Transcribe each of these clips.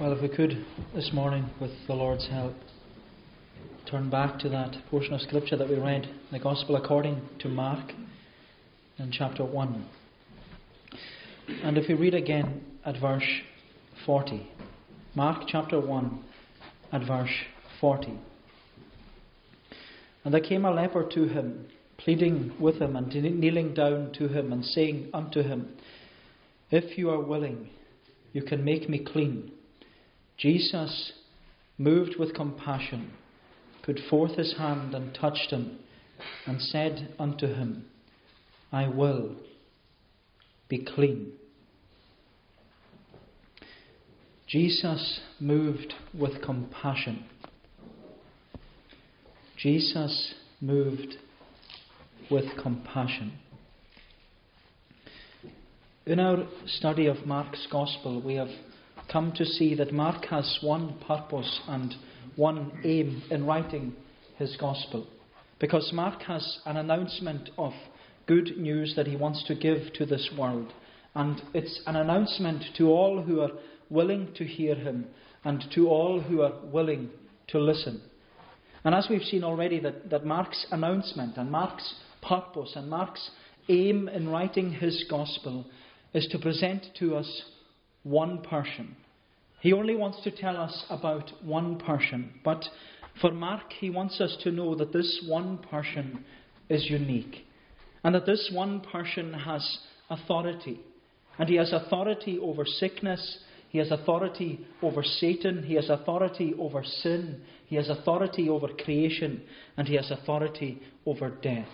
Well, if we could this morning, with the Lord's help, turn back to that portion of Scripture that we read, in the Gospel according to Mark, in chapter 1. And if we read again at verse 40, Mark chapter 1, at verse 40. And there came a leper to him, pleading with him, and kneeling down to him, and saying unto him, If you are willing, you can make me clean. Jesus, moved with compassion, put forth his hand and touched him, and said unto him, I will be clean. Jesus moved with compassion. Jesus moved with compassion. In our study of Mark's Gospel, we have come to see that Mark has one purpose and one aim in writing his Gospel. Because Mark has an announcement of good news that he wants to give to this world. And it's an announcement to all who are willing to hear him and to all who are willing to listen. And as we've seen already, that, that Mark's announcement and Mark's purpose and Mark's aim in writing his gospel is to present to us one person. He only wants to tell us about one person, but for Mark, he wants us to know that this one person is unique and that this one person has authority. And he has authority over sickness, he has authority over Satan, he has authority over sin, he has authority over creation, and he has authority over death.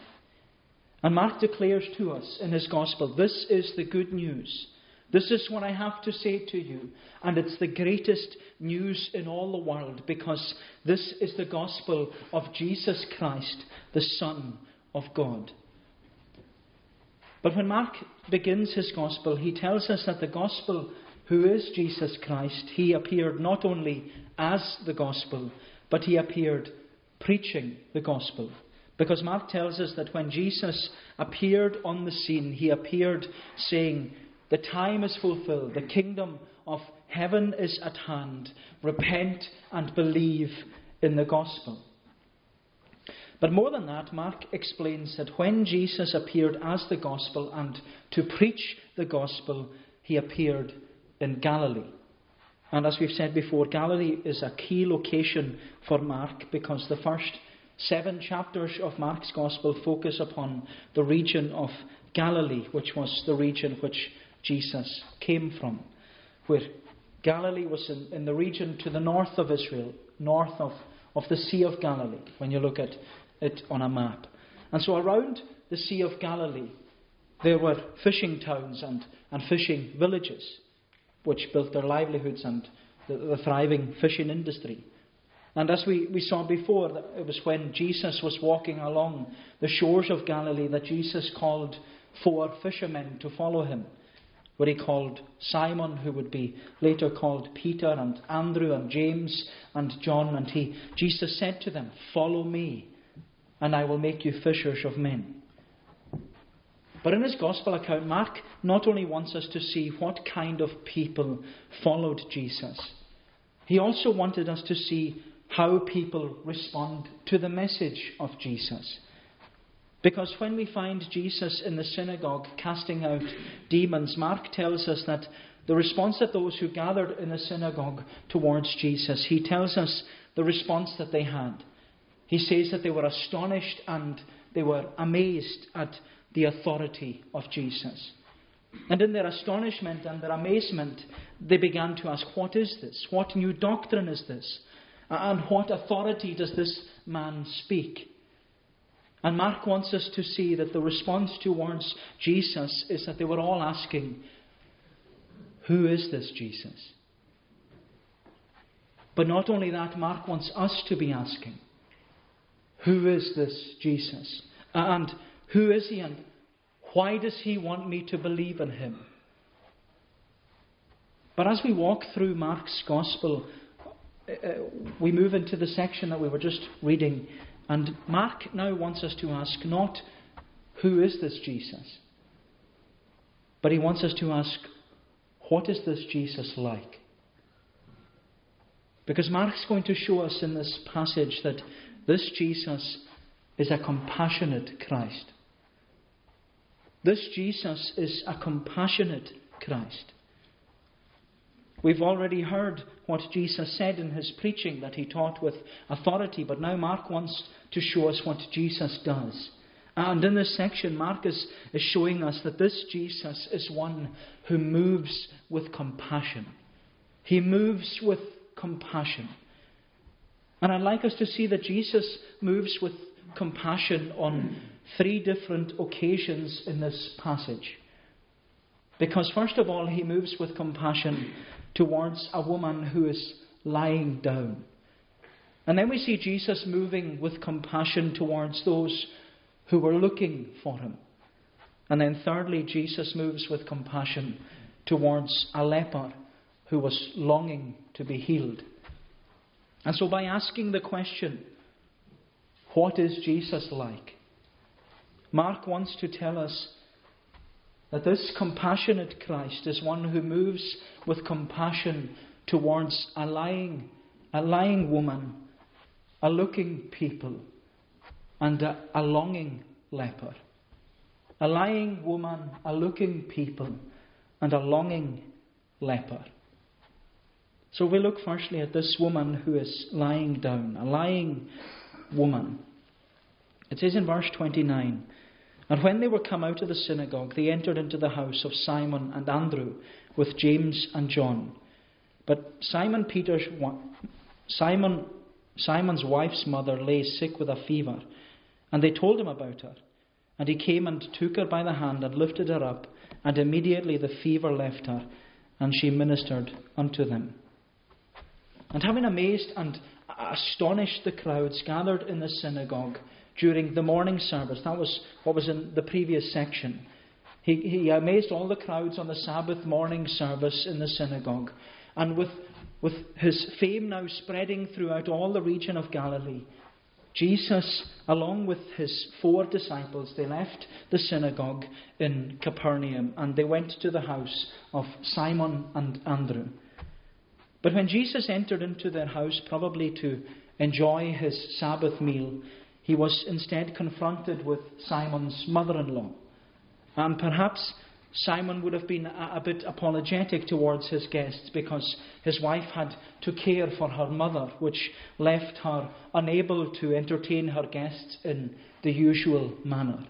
And Mark declares to us in his gospel this is the good news. This is what I have to say to you. And it's the greatest news in all the world because this is the gospel of Jesus Christ, the Son of God. But when Mark begins his gospel, he tells us that the gospel, who is Jesus Christ, he appeared not only as the gospel, but he appeared preaching the gospel. Because Mark tells us that when Jesus appeared on the scene, he appeared saying, The time is fulfilled, the kingdom of heaven is at hand. Repent and believe in the gospel. But more than that, Mark explains that when Jesus appeared as the gospel and to preach the gospel, he appeared in Galilee. And as we've said before, Galilee is a key location for Mark because the first seven chapters of Mark's Gospel focus upon the region of Galilee, which was the region which Jesus came from. Where Galilee was in, in the region to the north of Israel, north of, of the Sea of Galilee, when you look at it on a map. And so around the Sea of Galilee, there were fishing towns and, and fishing villages which built their livelihoods and the, the thriving fishing industry. And as we, we saw before, it was when Jesus was walking along the shores of Galilee that Jesus called four fishermen to follow him. Where he called Simon, who would be later called Peter, and Andrew, and James, and John. And he, Jesus said to them, Follow me, and I will make you fishers of men. But in his gospel account, Mark not only wants us to see what kind of people followed Jesus, he also wanted us to see how people respond to the message of Jesus. Because when we find Jesus in the synagogue casting out demons, Mark tells us that the response of those who gathered in the synagogue towards Jesus, he tells us the response that they had. He says that they were astonished and they were amazed at the authority of Jesus. And in their astonishment and their amazement, they began to ask, What is this? What new doctrine is this? And what authority does this man speak? And Mark wants us to see that the response towards Jesus is that they were all asking, Who is this Jesus? But not only that, Mark wants us to be asking, Who is this Jesus? And who is he and why does he want me to believe in him? But as we walk through Mark's Gospel, uh, uh, we move into the section that we were just reading, and Mark now wants us to ask not, who is this Jesus? But he wants us to ask, what is this Jesus like? Because Mark's going to show us in this passage that this Jesus is a compassionate Christ. This Jesus is a compassionate Christ. We've already heard what Jesus said in his preaching, that he taught with authority, but now Mark wants to show us what Jesus does. And in this section, Mark is, is showing us that this Jesus is one who moves with compassion. He moves with compassion. And I'd like us to see that Jesus moves with compassion on three different occasions in this passage. Because, first of all, he moves with compassion towards a woman who is lying down. And then we see Jesus moving with compassion towards those who were looking for him. And then, thirdly, Jesus moves with compassion towards a leper who was longing to be healed. And so, by asking the question, what is Jesus like? Mark wants to tell us that this compassionate Christ is one who moves with compassion towards a lying, a lying woman, a looking people, and a, a longing leper. A lying woman, a looking people, and a longing leper. So we look firstly at this woman who is lying down, a lying woman. It says in verse 29 And when they were come out of the synagogue, they entered into the house of Simon and Andrew with James and John. But Simon Peter's Simon Simon's wife's mother lay sick with a fever, and they told him about her. And he came and took her by the hand and lifted her up, and immediately the fever left her, and she ministered unto them. And having amazed and astonished the crowds gathered in the synagogue during the morning service, that was what was in the previous section. He, he amazed all the crowds on the Sabbath morning service in the synagogue. And with, with his fame now spreading throughout all the region of Galilee, Jesus, along with his four disciples, they left the synagogue in Capernaum and they went to the house of Simon and Andrew. But when Jesus entered into their house, probably to enjoy his Sabbath meal, he was instead confronted with Simon's mother in law. And perhaps Simon would have been a, bit apologetic towards his guests because his wife had to care for her mother, which left her unable to entertain her guests in the usual manner.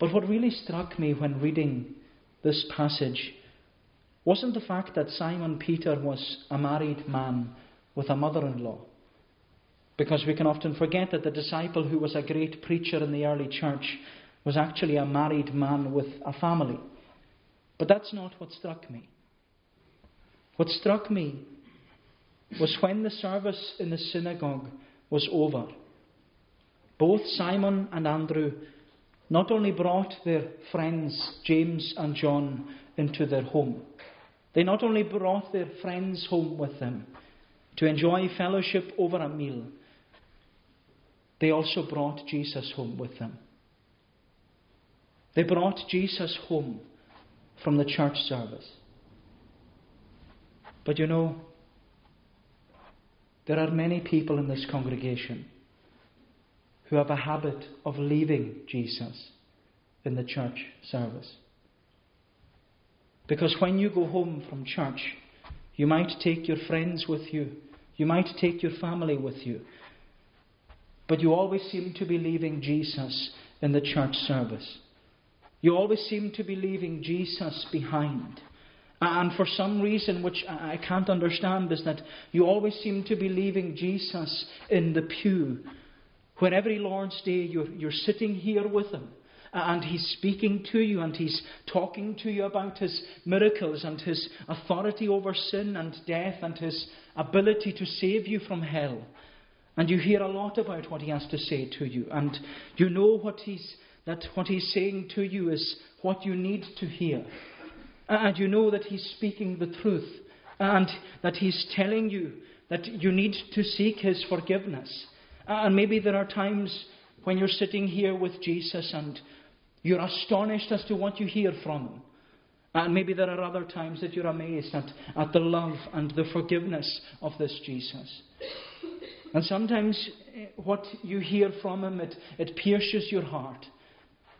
But what really struck me when reading this passage wasn't the fact that Simon Peter was a married man with a mother in law. Because we can often forget that the disciple who was a great preacher in the early church was actually a married man with a family. But that's not what struck me. What struck me was when the service in the synagogue was over. Both Simon and Andrew not only brought their friends, James and John, into their home, they not only brought their friends home with them to enjoy fellowship over a meal, they also brought Jesus home with them. They brought Jesus home from the church service. But you know, there are many people in this congregation who have a habit of leaving Jesus in the church service. Because when you go home from church, you might take your friends with you, you might take your family with you, but you always seem to be leaving Jesus in the church service. You always seem to be leaving Jesus behind. And for some reason, which I can't understand, is that you always seem to be leaving Jesus in the pew. When every Lord's Day you're, you're sitting here with Him, and He's speaking to you, and He's talking to you about His miracles, and His authority over sin and death, and His ability to save you from hell. And you hear a lot about what He has to say to you, and you know what He's that what he's saying to you is what you need to hear. And you know that he's speaking the truth. And that he's telling you that you need to seek his forgiveness. And maybe there are times when you're sitting here with Jesus and you're astonished as to what you hear from him. And maybe there are other times that you're amazed at, at the love and the forgiveness of this Jesus. And sometimes eh, what you hear from him, it, it pierces your heart.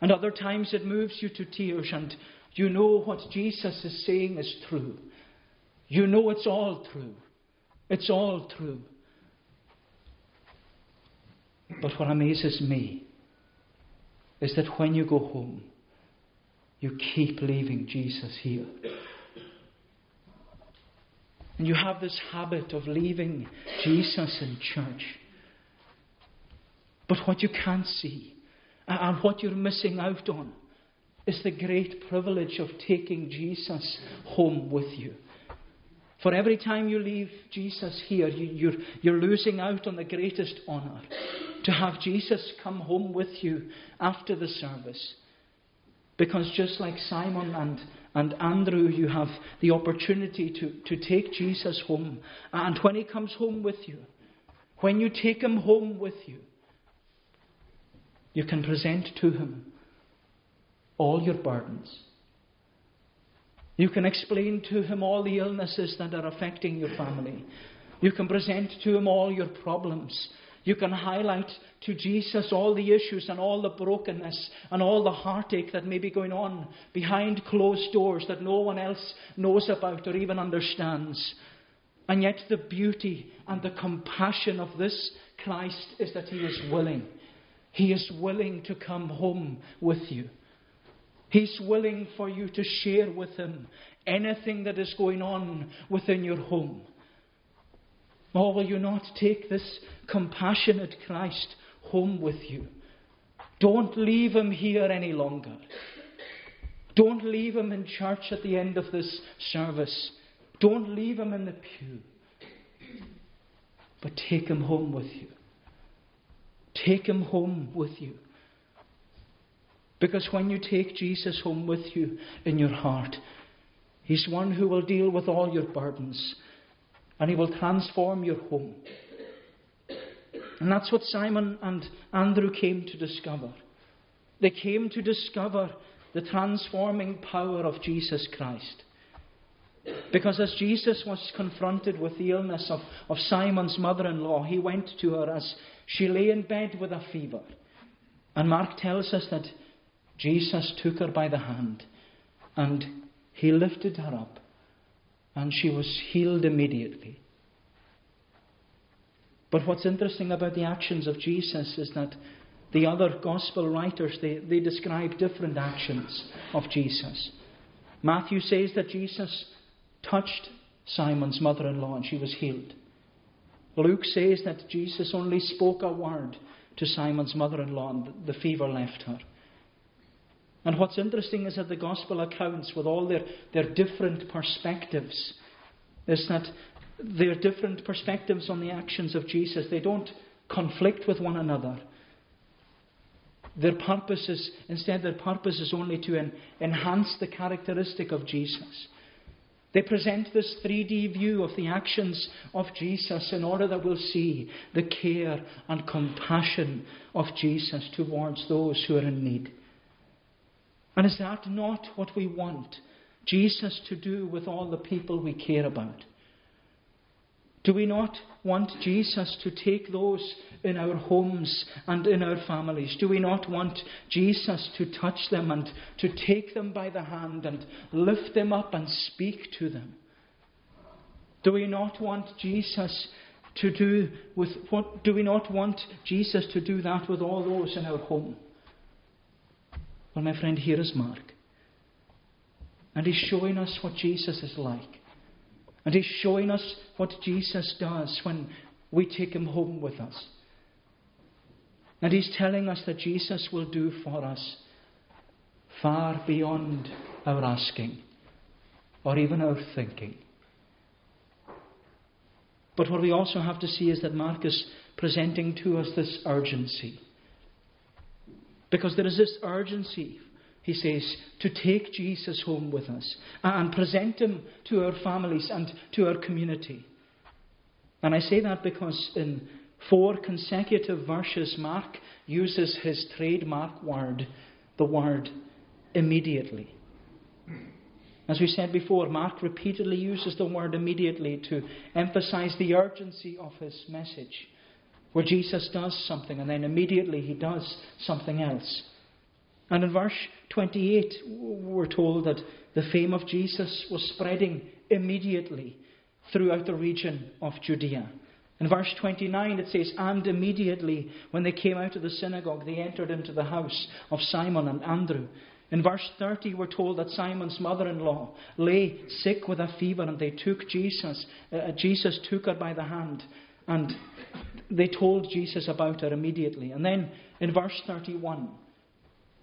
And other times it moves you to tears, and you know what Jesus is saying is true. You know it's all true. It's all true. But what amazes me is that when you go home, you keep leaving Jesus here. And you have this habit of leaving Jesus in church. But what you can't see and what you're missing out on is the great privilege of taking Jesus home with you. For every time you leave Jesus here, you, are you're, you're losing out on the greatest honour to have Jesus come home with you after the service. Because just like Simon and, and Andrew, you have the opportunity to, to take Jesus home. And when he comes home with you, when you take him home with you, you can present to him all your burdens. You can explain to him all the illnesses that are affecting your family. You can present to him all your problems. You can highlight to Jesus all the issues and all the brokenness and all the heartache that may be going on behind closed doors that no one else knows about or even understands. And yet, the beauty and the compassion of this Christ is that He is willing. He is willing to come home with you. He's willing for you to share with Him anything that is going on within your home. Or will you not take this compassionate Christ home with you? Don't leave him here any longer. Don't leave him in church at the end of this service. Don't leave him in the pew. But take him home with you. Take him home with you. Because when you take Jesus home with you in your heart, he's one who will deal with all your burdens and He will transform your home. And that's what Simon and Andrew came to discover. They came to discover the transforming power of Jesus Christ. Because as Jesus was confronted with the illness of, of Simon's mother in law, he went to her as she lay in bed with a fever. And Mark tells us that Jesus took her by the hand and he lifted her up and she was healed immediately. But what's interesting about the actions of Jesus is that the other gospel writers they, they describe different actions of Jesus. Matthew says that Jesus touched Simon's mother in law and she was healed. Luke says that Jesus only spoke a word to Simon's mother in law and the fever left her. And what's interesting is that the gospel accounts, with all their, their different perspectives, is that their different perspectives on the actions of Jesus, they don't conflict with one another. Their purpose is, instead, their purpose is only to en- enhance the characteristic of Jesus. They present this 3D view of the actions of Jesus in order that we'll see the care and compassion of Jesus towards those who are in need. And is that not what we want Jesus to do with all the people we care about? Do we not want Jesus to take those in our homes and in our families? Do we not want Jesus to touch them and to take them by the hand and lift them up and speak to them? Do we not want Jesus to do with what do we not want Jesus to do that with all those in our home? Well, my friend, here is Mark. And he's showing us what Jesus is like. And he's showing us what Jesus does when we take him home with us. And he's telling us that Jesus will do for us far beyond our asking or even our thinking. But what we also have to see is that Mark is presenting to us this urgency. Because there is this urgency, he says, to take Jesus home with us and present him to our families and to our community. And I say that because in four consecutive verses, Mark uses his trademark word, the word immediately. As we said before, Mark repeatedly uses the word immediately to emphasize the urgency of his message, where Jesus does something and then immediately he does something else. And in verse 28, we're told that the fame of Jesus was spreading immediately throughout the region of Judea. In verse 29, it says, And immediately when they came out of the synagogue, they entered into the house of Simon and Andrew. In verse 30, we're told that Simon's mother in law lay sick with a fever, and they took Jesus. Uh, Jesus took her by the hand, and they told Jesus about her immediately. And then in verse 31,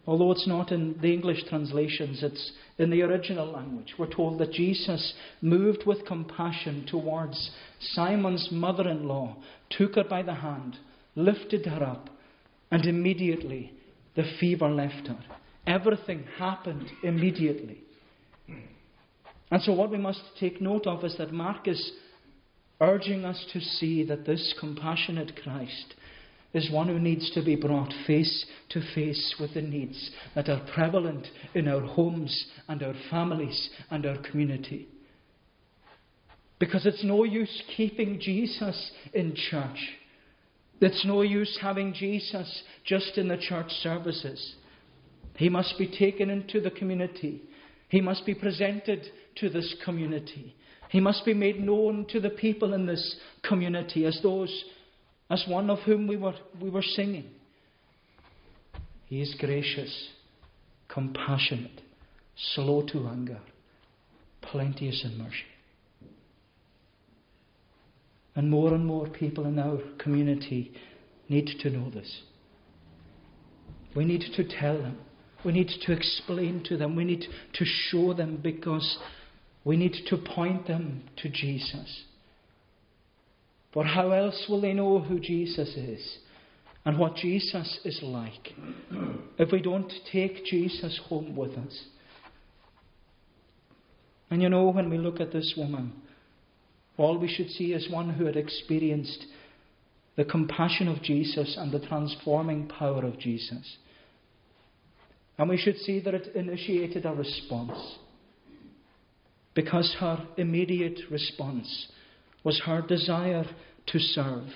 although it's not in the English translations, it's in the original language, we're told that Jesus moved with compassion towards Simon's mother in law, took her by the hand, lifted her up, and immediately the fever left her. Everything happened immediately. And so, what we must take note of is that Mark is urging us to see that this compassionate Christ is one who needs to be brought face to face with the needs that are prevalent in our homes and our families and our community. Because it's no use keeping Jesus in church. It's no use having Jesus just in the church services. He must be taken into the community. He must be presented to this community. He must be made known to the people in this community as those, as one of whom we were, we were singing. He is gracious, compassionate, slow to anger, plenteous in mercy. And more and more people in our community need to know this. We need to tell them we need to explain to them. We need to show them because we need to point them to Jesus. But how else will they know who Jesus is and what Jesus is like if we don't take Jesus home with us? And you know, when we look at this woman, all we should see is one who had experienced the compassion of Jesus and the transforming power of Jesus. And we should see that it initiated a response. Because her immediate response was her desire to serve.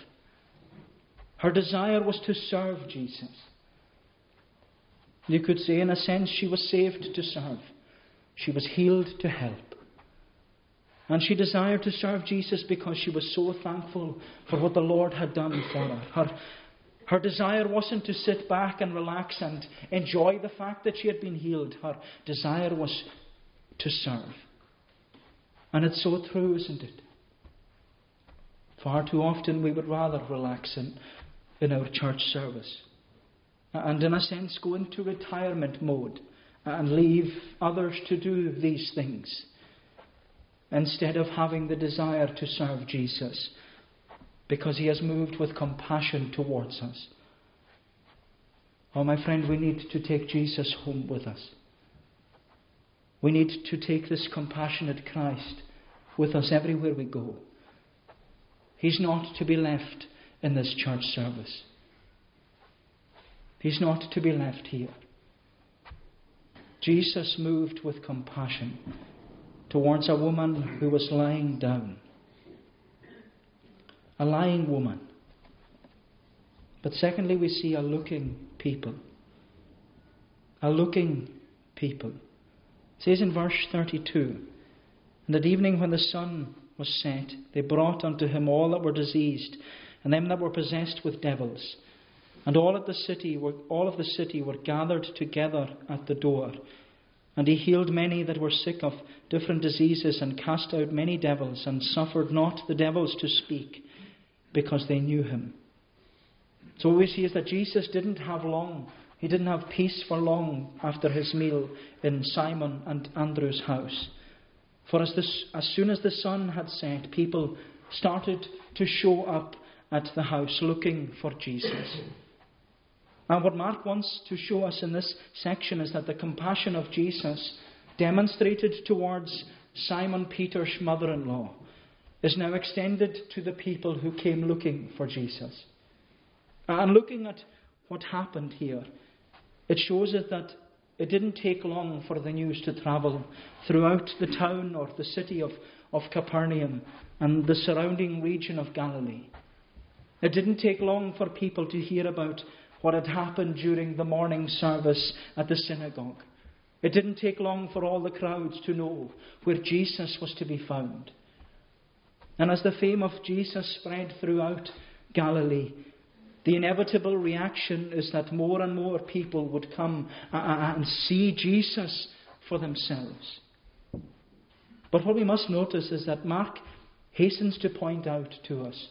Her desire was to serve Jesus. You could say, in a sense, she was saved to serve. She was healed to help. And she desired to serve Jesus because she was so thankful for what the Lord had done for her. Her her desire wasn't to sit back and relax and enjoy the fact that she had been healed. Her desire was to serve. And it's so true, isn't it? Far too often we would rather relax in, in our church service and, in a sense, go into retirement mode and leave others to do these things instead of having the desire to serve Jesus because he has moved with compassion towards us. Oh, my friend, we need to take Jesus home with us. We need to take this compassionate Christ with us everywhere we go. He's not to be left in this church service. He's not to be left here. Jesus moved with compassion towards a woman who was lying down a lying woman. But secondly, we see a looking people. A looking people. It says in verse 32 And at evening, when the sun was set, they brought unto him all that were diseased, and them that were possessed with devils. And all of the city were, all of the city were gathered together at the door. And he healed many that were sick of different diseases, and cast out many devils, and suffered not the devils to speak, because they knew him. So what we see is that Jesus didn't have long, he didn't have peace for long after his meal in Simon and Andrew's house. For as, this, as soon as the sun had set, people started to show up at the house looking for Jesus. And what Mark wants to show us in this section is that the compassion of Jesus demonstrated towards Simon Peter's mother in law is now extended to the people who came looking for Jesus. And looking at what happened here, it shows us that it didn't take long for the news to travel throughout the town or the city of, of Capernaum and the surrounding region of Galilee. It didn't take long for people to hear about what had happened during the morning service at the synagogue. It didn't take long for all the crowds to know where Jesus was to be found. And as the fame of Jesus spread throughout Galilee, the inevitable reaction is that more and more people would come uh, uh, uh, and see Jesus for themselves. But what we must notice is that Mark hastens to point out to us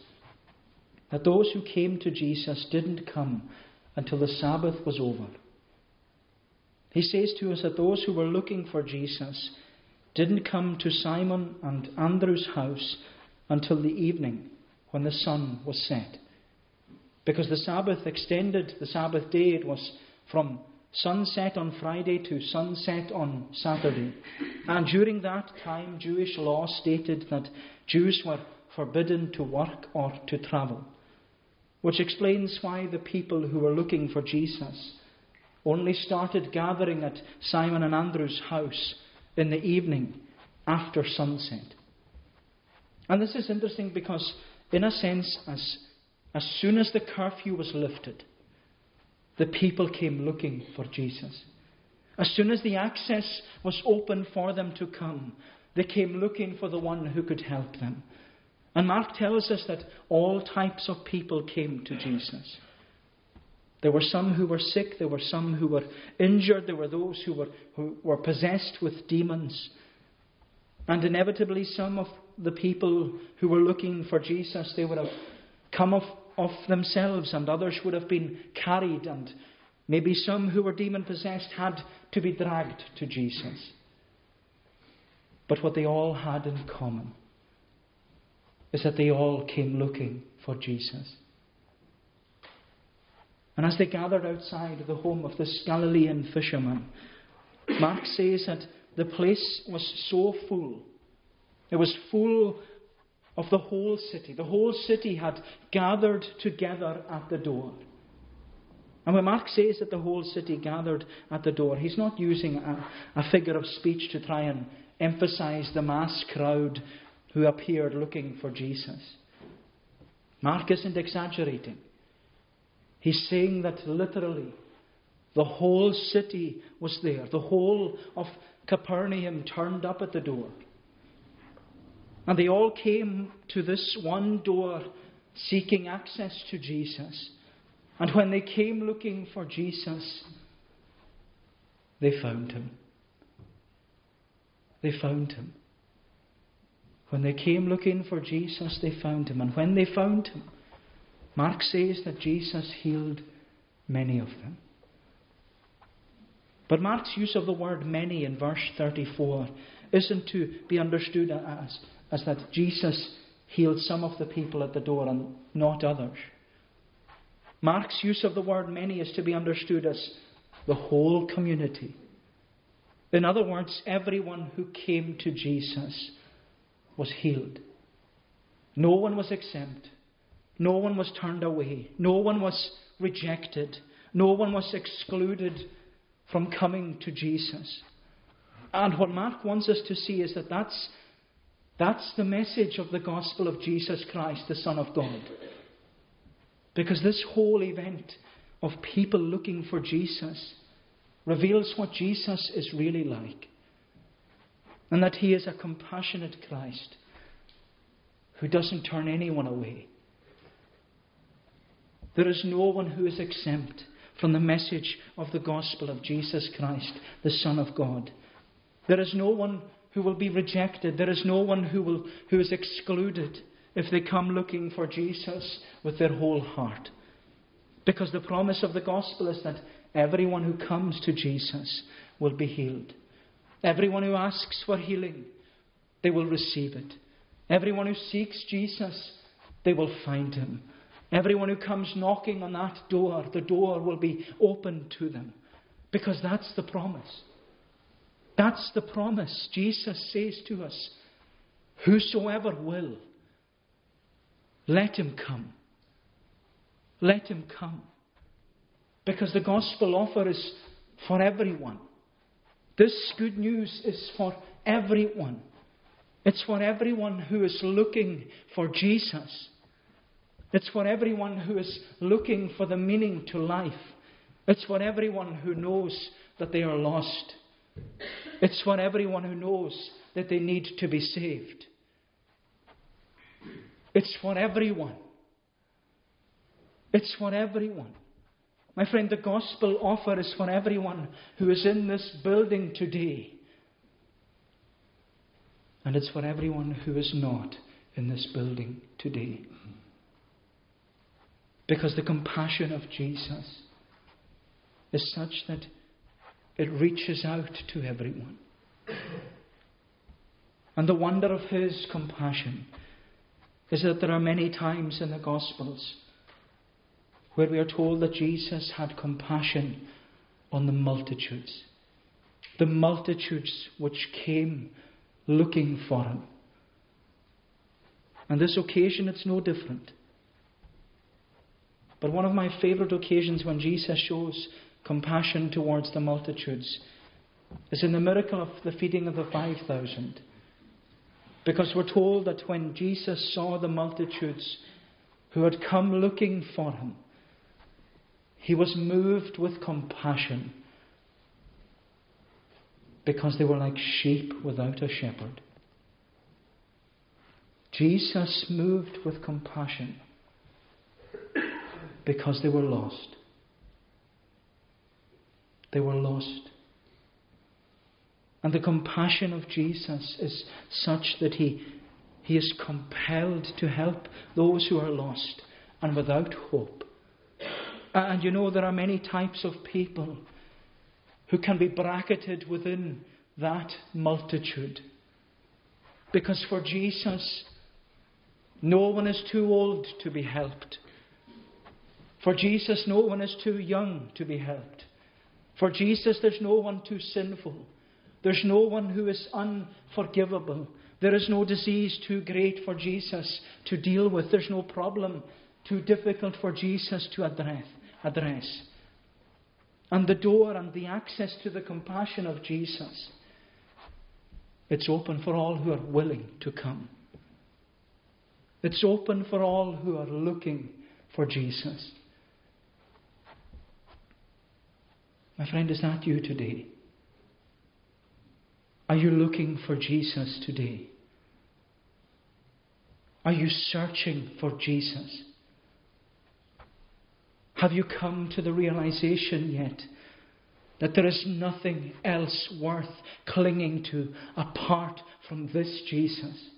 that those who came to Jesus didn't come until the Sabbath was over. He says to us that those who were looking for Jesus didn't come to Simon and Andrew's house until the evening when the sun was set. Because the Sabbath extended, the Sabbath day, it was from sunset on Friday to sunset on Saturday. And during that time, Jewish law stated that Jews were forbidden to work or to travel. Which explains why the people who were looking for Jesus only started gathering at Simon and Andrew's house in the evening after sunset. And this is interesting because, in a sense, as, as soon as the curfew was lifted, the people came looking for Jesus. As soon as the access was open for them to come, they came looking for the one who could help them. And Mark tells us that all types of people came to Jesus. There were some who were sick, there were some who were injured, there were those who were, who were possessed with demons. And inevitably, some of the people who were looking for Jesus, they would have come off, off themselves, and others would have been carried, and maybe some who were demon possessed had to be dragged to Jesus. But what they all had in common is that they all came looking for Jesus. And as they gathered outside the home of this Galilean fisherman, Mark says that the place was so full. It was full of the whole city. The whole city had gathered together at the door. And when Mark says that the whole city gathered at the door, he's not using a, a figure of speech to try and emphasize the mass crowd who appeared looking for Jesus. Mark isn't exaggerating. He's saying that literally the whole city was there. The whole of Capernaum turned up at the door. And they all came to this one door seeking access to Jesus. And when they came looking for Jesus, they found him. They found him. When they came looking for Jesus, they found him. And when they found him, Mark says that Jesus healed many of them. But Mark's use of the word many in verse 34 isn't to be understood as, as that Jesus healed some of the people at the door and not others. Mark's use of the word many is to be understood as the whole community. In other words, everyone who came to Jesus was healed. No one was exempt. No one was turned away. No one was rejected. No one was excluded from coming to Jesus. And what Mark wants us to see is that that's, that's the message of the gospel of Jesus Christ, the Son of God. Because this whole event of people looking for Jesus reveals what Jesus is really like and that he is a compassionate Christ who doesn't turn anyone away. There is no one who is exempt from the message of the gospel of Jesus Christ, the Son of God. There is no one who will be rejected. There is no one who, will, who is excluded if they come looking for Jesus with their whole heart. Because the promise of the gospel is that everyone who comes to Jesus will be healed. Everyone who asks for healing, they will receive it. Everyone who seeks Jesus, they will find him. Everyone who comes knocking on that door, the door will be opened to them. Because that's the promise. That's the promise. Jesus says to us, Whosoever will, let him come. Let him come. Because the gospel offer is for everyone. This good news is for everyone. It's for everyone who is looking for Jesus. It's for everyone who is looking for the meaning to life. It's for everyone who knows that they are lost. It's for everyone who knows that they need to be saved. It's for everyone. It's for everyone. My friend, the gospel offer is for everyone who is in this building today. And it's for everyone who is not in this building today. Because the compassion of Jesus is such that it reaches out to everyone. And the wonder of his compassion is that there are many times in the Gospels where we are told that Jesus had compassion on the multitudes. The multitudes which came looking for him. On this occasion, it's no different. But one of my favourite occasions when Jesus shows compassion towards the multitudes is in the miracle of the feeding of the 5,000. Because we're told that when Jesus saw the multitudes who had come looking for him, he was moved with compassion because they were like sheep without a shepherd. Jesus moved with compassion because they were lost. They were lost. And the compassion of Jesus is such that he, he is compelled to help those who are lost and without hope. And you know, there are many types of people who can be bracketed within that multitude. Because for Jesus, no one is too old to be helped. For Jesus, no one is too young to be helped. For Jesus, there's no one too sinful. There's no one who is unforgivable. There is no disease too great for Jesus to deal with. There's no problem too difficult for Jesus to address. address. And the door and the access to the compassion of Jesus, it's open for all who are willing to come. It's open for all who are looking for Jesus. My friend, is that you today? Are you looking for Jesus today? Are you searching for Jesus? Have you come to the realization yet that there is nothing else worth clinging to apart from this Jesus?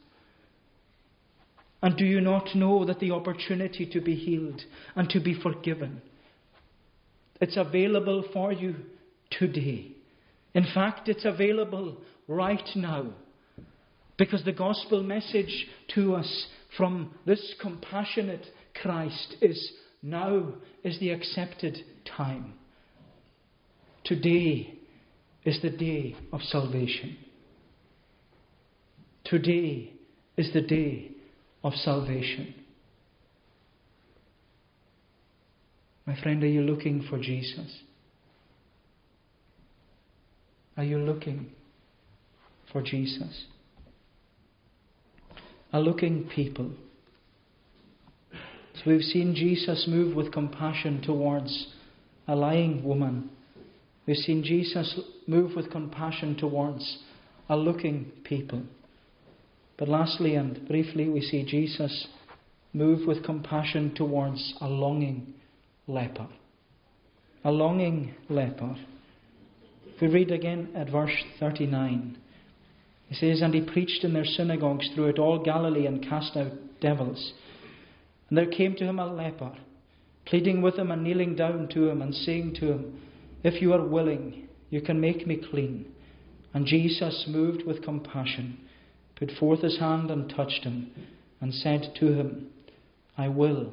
And do you not know that the opportunity to be healed and to be forgiven it's available for you today. In fact, it's available right now. Because the gospel message to us from this compassionate Christ is now is the accepted time. Today is the day of salvation. Today is the day of salvation. My friend, are you looking for Jesus? Are you looking for Jesus? A looking people. So we've seen Jesus move with compassion towards a lying woman. We've seen Jesus move with compassion towards a looking people. But lastly and briefly, we see Jesus move with compassion towards a longing leper. A longing leper. If we read again at verse 39, he says, And he preached in their synagogues throughout all Galilee and cast out devils. And there came to him a leper, pleading with him and kneeling down to him and saying to him, If you are willing, you can make me clean. And Jesus, moved with compassion, put forth his hand and touched him, and said to him, I will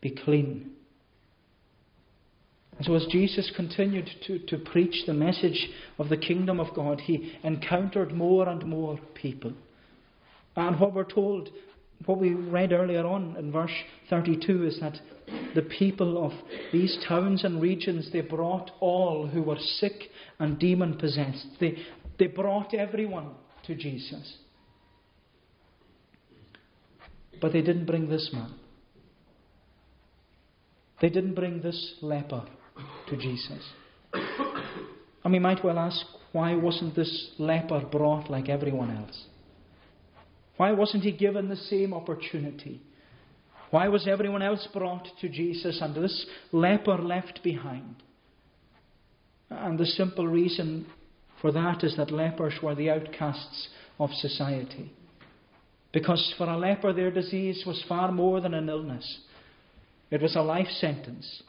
be clean. And so, as Jesus continued to, to preach the message of the kingdom of God, he encountered more and more people. And what we're told what we read earlier on in verse 32 is that the people of these towns and regions, they brought all who were sick and demon possessed. They, they brought everyone to Jesus. But they didn't bring this man. They didn't bring this leper to Jesus. And we might well ask, why wasn't this leper brought like everyone else? Why wasn't he given the same opportunity? Why was everyone else brought to Jesus and this leper left behind? And the simple reason for that is that lepers were the outcasts of society. Because for a leper, their disease was far more than an illness, it was a life sentence.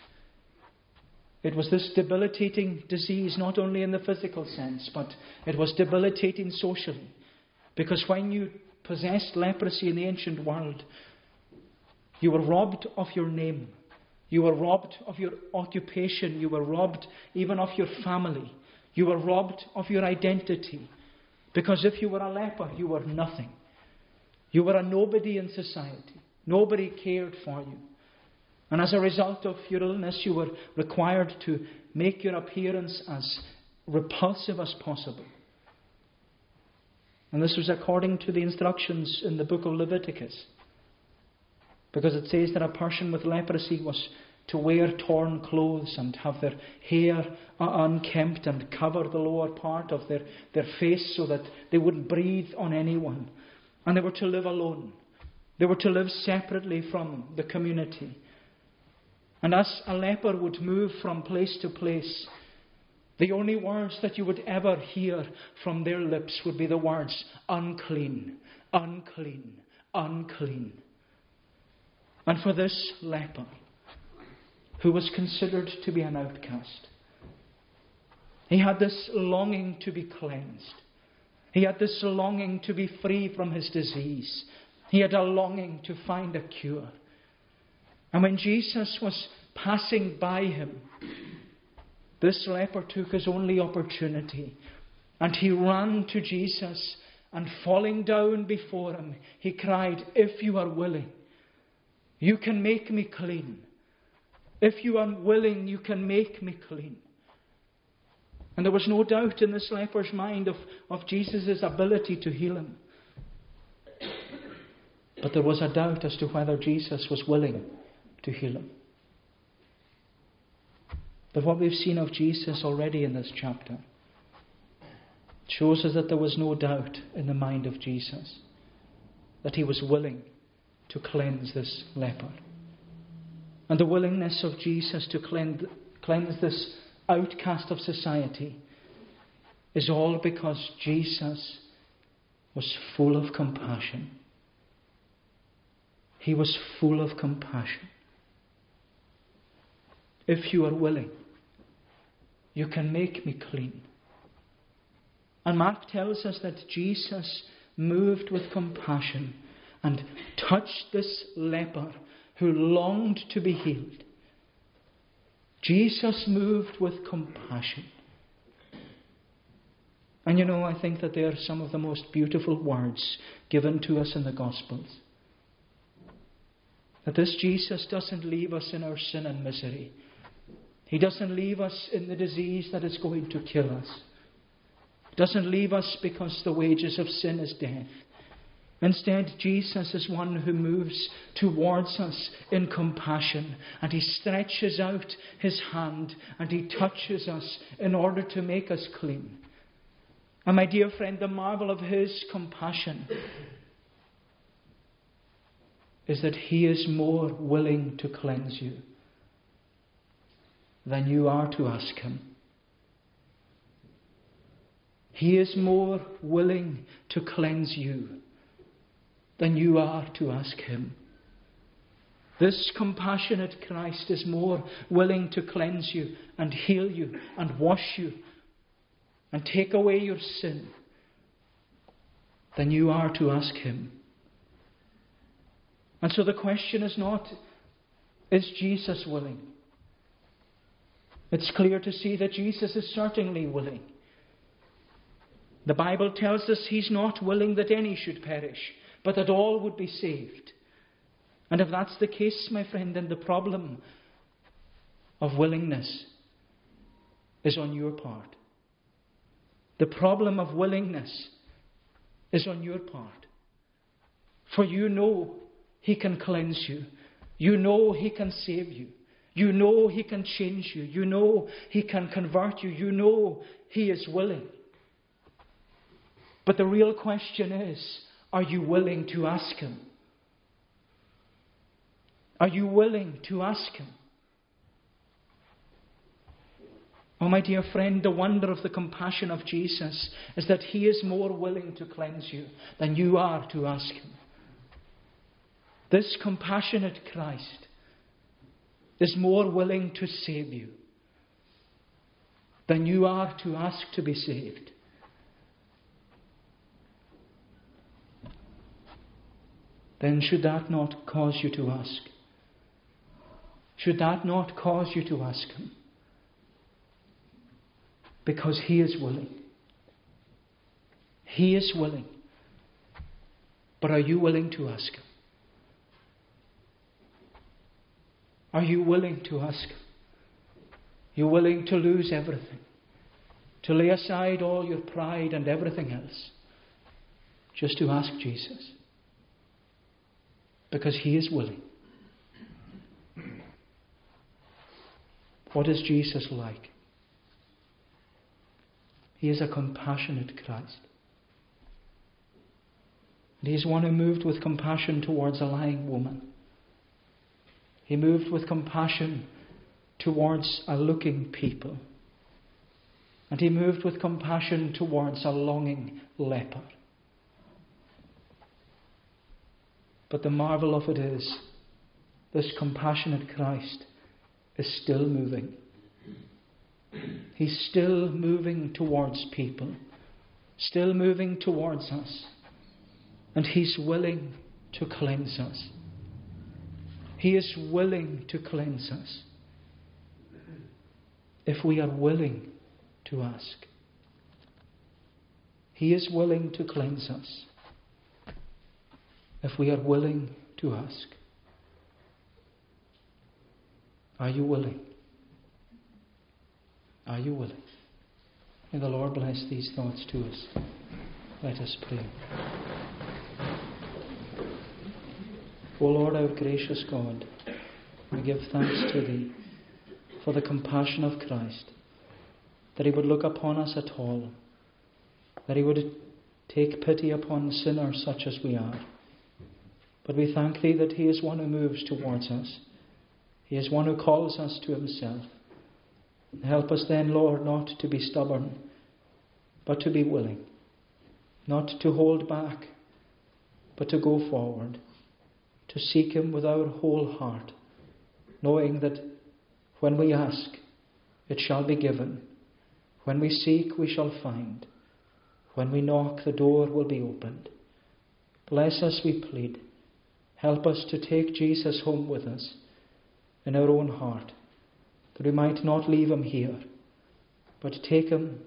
It was this debilitating disease, not only in the physical sense, but it was debilitating socially. Because when you possessed leprosy in the ancient world, you were robbed of your name. You were robbed of your occupation. You were robbed even of your family. You were robbed of your identity. Because if you were a leper, you were nothing. You were a nobody in society. Nobody cared for you. And as a result of your illness, you were required to make your appearance as repulsive as possible. And this was according to the instructions in the book of Leviticus. Because it says that a person with leprosy was to wear torn clothes and have their hair uh, unkempt and cover the lower part of their, their face so that they wouldn't breathe on anyone. And they were to live alone. They were to live separately from the community. And as a leper would move from place to place, the only words that you would ever hear from their lips would be the words unclean, unclean, unclean. And for this leper, who was considered to be an outcast, he had this longing to be cleansed. He had this longing to be free from his disease. He had a longing to find a cure. And when Jesus was passing by him, this leper took his only opportunity and he ran to Jesus and falling down before him, he cried, If you are willing, you can make me clean. If you are willing, you can make me clean. And there was no doubt in this leper's mind of, of Jesus' ability to heal him. But there was a doubt as to whether Jesus was willing to heal him. But what we've seen of Jesus already in this chapter shows us that there was no doubt in the mind of Jesus that he was willing to cleanse this leper. And the willingness of Jesus to cleanse, cleanse this outcast of society is all because Jesus was full of compassion. He was full of compassion. If you are willing, you can make me clean. And Mark tells us that Jesus moved with compassion and touched this leper who longed to be healed. Jesus moved with compassion. And you know, I think that they are some of the most beautiful words given to us in the Gospels. That this Jesus doesn't leave us in our sin and misery, he doesn't leave us in the disease that is going to kill us. He doesn't leave us because the wages of sin is death. Instead, Jesus is one who moves towards us in compassion and he stretches out his hand and he touches us in order to make us clean. And my dear friend, the marvel of his compassion is that he is more willing to cleanse you than you are to ask Him. He is more willing to cleanse you than you are to ask Him. This compassionate Christ is more willing to cleanse you and heal you and wash you and take away your sin than you are to ask Him. And so the question is not, is Jesus willing? It's clear to see that Jesus is certainly willing. The Bible tells us he's not willing that any should perish, but that all would be saved. And if that's the case, my friend, then the problem of willingness is on your part. The problem of willingness is on your part. For you know He can cleanse you. You know He can save you. You know He can change you. You know He can convert you. You know He is willing. But the real question is are you willing to ask Him? Are you willing to ask Him? Oh, my dear friend, the wonder of the compassion of Jesus is that He is more willing to cleanse you than you are to ask Him. This compassionate Christ is more willing to save you than you are to ask to be saved. Then should that not cause you to ask? Should that not cause you to ask Him? Because He is willing. He is willing. But are you willing to ask Him? Are you willing to ask Him? You're willing to lose everything, to lay aside all your pride and everything else, just to ask Jesus. Because He is willing. What is Jesus like? He is a compassionate Christ. And he is one who moved with compassion towards a lying woman. He moved with compassion towards a looking people. And he moved with compassion towards a longing leper. But the marvel of it is, this compassionate Christ is still moving. He's still moving towards people, still moving towards us. And He's willing to cleanse us. He is willing to cleanse us if we are willing to ask. He is willing to cleanse us if we are willing to ask. Are you willing? Are you willing? May the Lord bless these thoughts to us. Let us pray. O Lord, our gracious God, we give thanks to Thee for the compassion of Christ, that He would look upon us at all, that He would take pity upon sinners such as we are. But we thank Thee that He is one who moves towards us. He is one who calls us to Himself. Help us then, Lord, not to be stubborn, but to be willing, not to hold back, but to go forward to seek Him with our whole heart, knowing that when we ask, it shall be given. When we seek, we shall find. When we knock, the door will be opened. Bless us, we plead. Help us to take Jesus home with us in our own heart, that we might not leave him here, but take him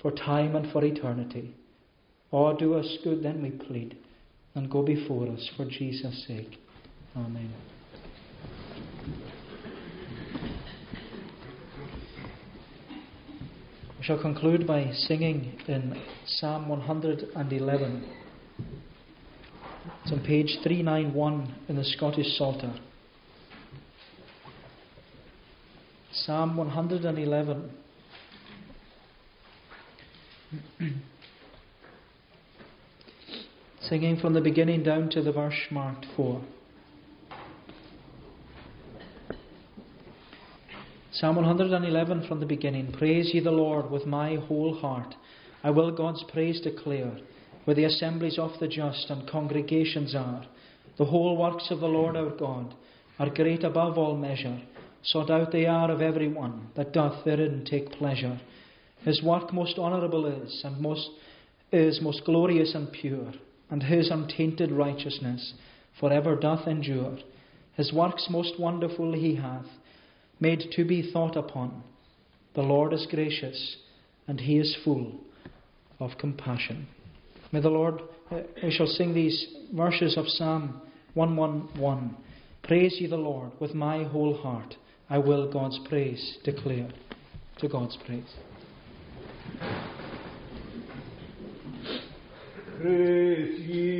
for time and for eternity. Oh, do us good, then we plead and go before us for Jesus' sake. Amen. We shall conclude by singing in Psalm 111. It's on page 391 in the Scottish Psalter. Psalm 111. Singing from the beginning down to the verse marked 4. Psalm 111 from the beginning. Praise ye the Lord with my whole heart. I will God's praise declare, where the assemblies of the just and congregations are. The whole works of the Lord our God are great above all measure. Sought out they are of every one that doth therein take pleasure. His work most honourable is, and most is most glorious and pure and his untainted righteousness for ever doth endure. His works most wonderful he hath, made to be thought upon. The Lord is gracious, and he is full of compassion. May the Lord uh, we shall sing these verses of Psalm 111. Praise ye the Lord with my whole heart. I will God's praise declare. To God's praise. Praise ye